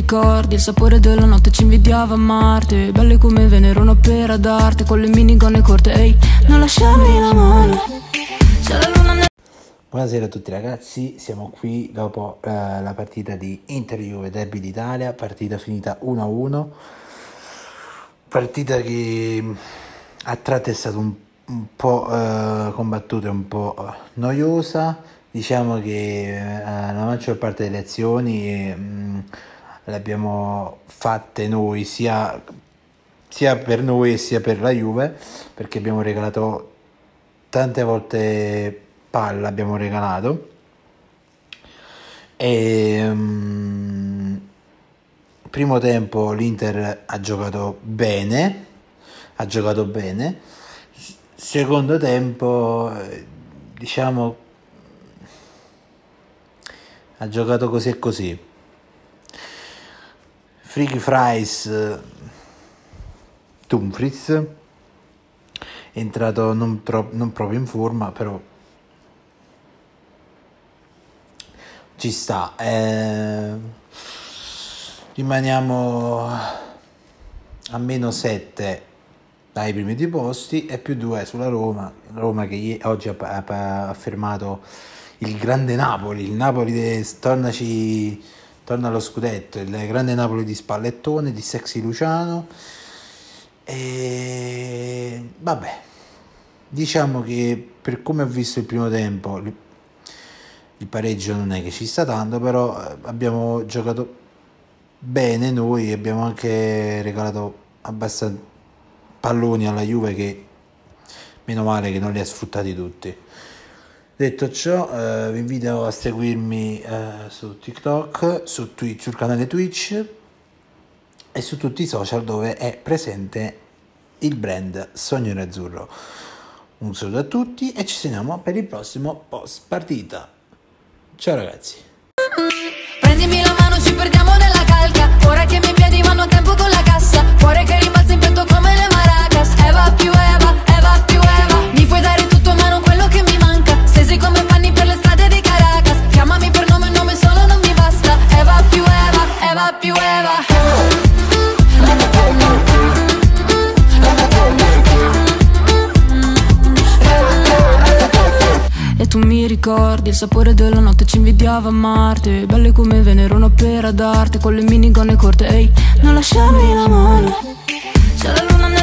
ricordi Il sapore della notte ci invidiava a Marte. Belle come Venere, un'opera d'arte Con le minigonne corte, ehi, non lasciarmi la mano. C'è la luna nel... Buonasera a tutti ragazzi, siamo qui dopo eh, la partita di Inter Juve Derby d'Italia, partita finita 1-1, partita che a tratti è stata un, un po' eh, combattuta e un po' noiosa, diciamo che eh, la maggior parte delle azioni mh, mm, le abbiamo fatte noi sia, sia per noi sia per la Juve, perché abbiamo regalato tante volte palla abbiamo regalato. E um, primo tempo l'Inter ha giocato bene ha giocato bene. Secondo tempo diciamo ha giocato così e così Freaky Fries Dumfries è entrato non, tro- non proprio in forma però ci sta. Eh, rimaniamo a meno 7 dai primi due posti e più 2 sulla Roma. Roma che oggi ha, ha fermato il grande Napoli, il Napoli de, tornaci, torna allo scudetto, il grande Napoli di Spallettone, di Sexy Luciano. E vabbè, diciamo che per come ho visto il primo tempo, il pareggio non è che ci sta tanto, però eh, abbiamo giocato bene noi, abbiamo anche regalato abbastanza palloni alla Juve che meno male che non li ha sfruttati tutti. Detto ciò, eh, vi invito a seguirmi eh, su TikTok, su Twitch, sul canale Twitch e su tutti i social dove è presente il brand Sogno Azzurro. Un saluto a tutti e ci sentiamo per il prossimo post partita. Ciao ragazzi. Tu mi ricordi il sapore della notte ci invidiava a Marte. Belle come Venere, un'opera d'arte Con le minigonne corte, ehi, non lasciarmi la mano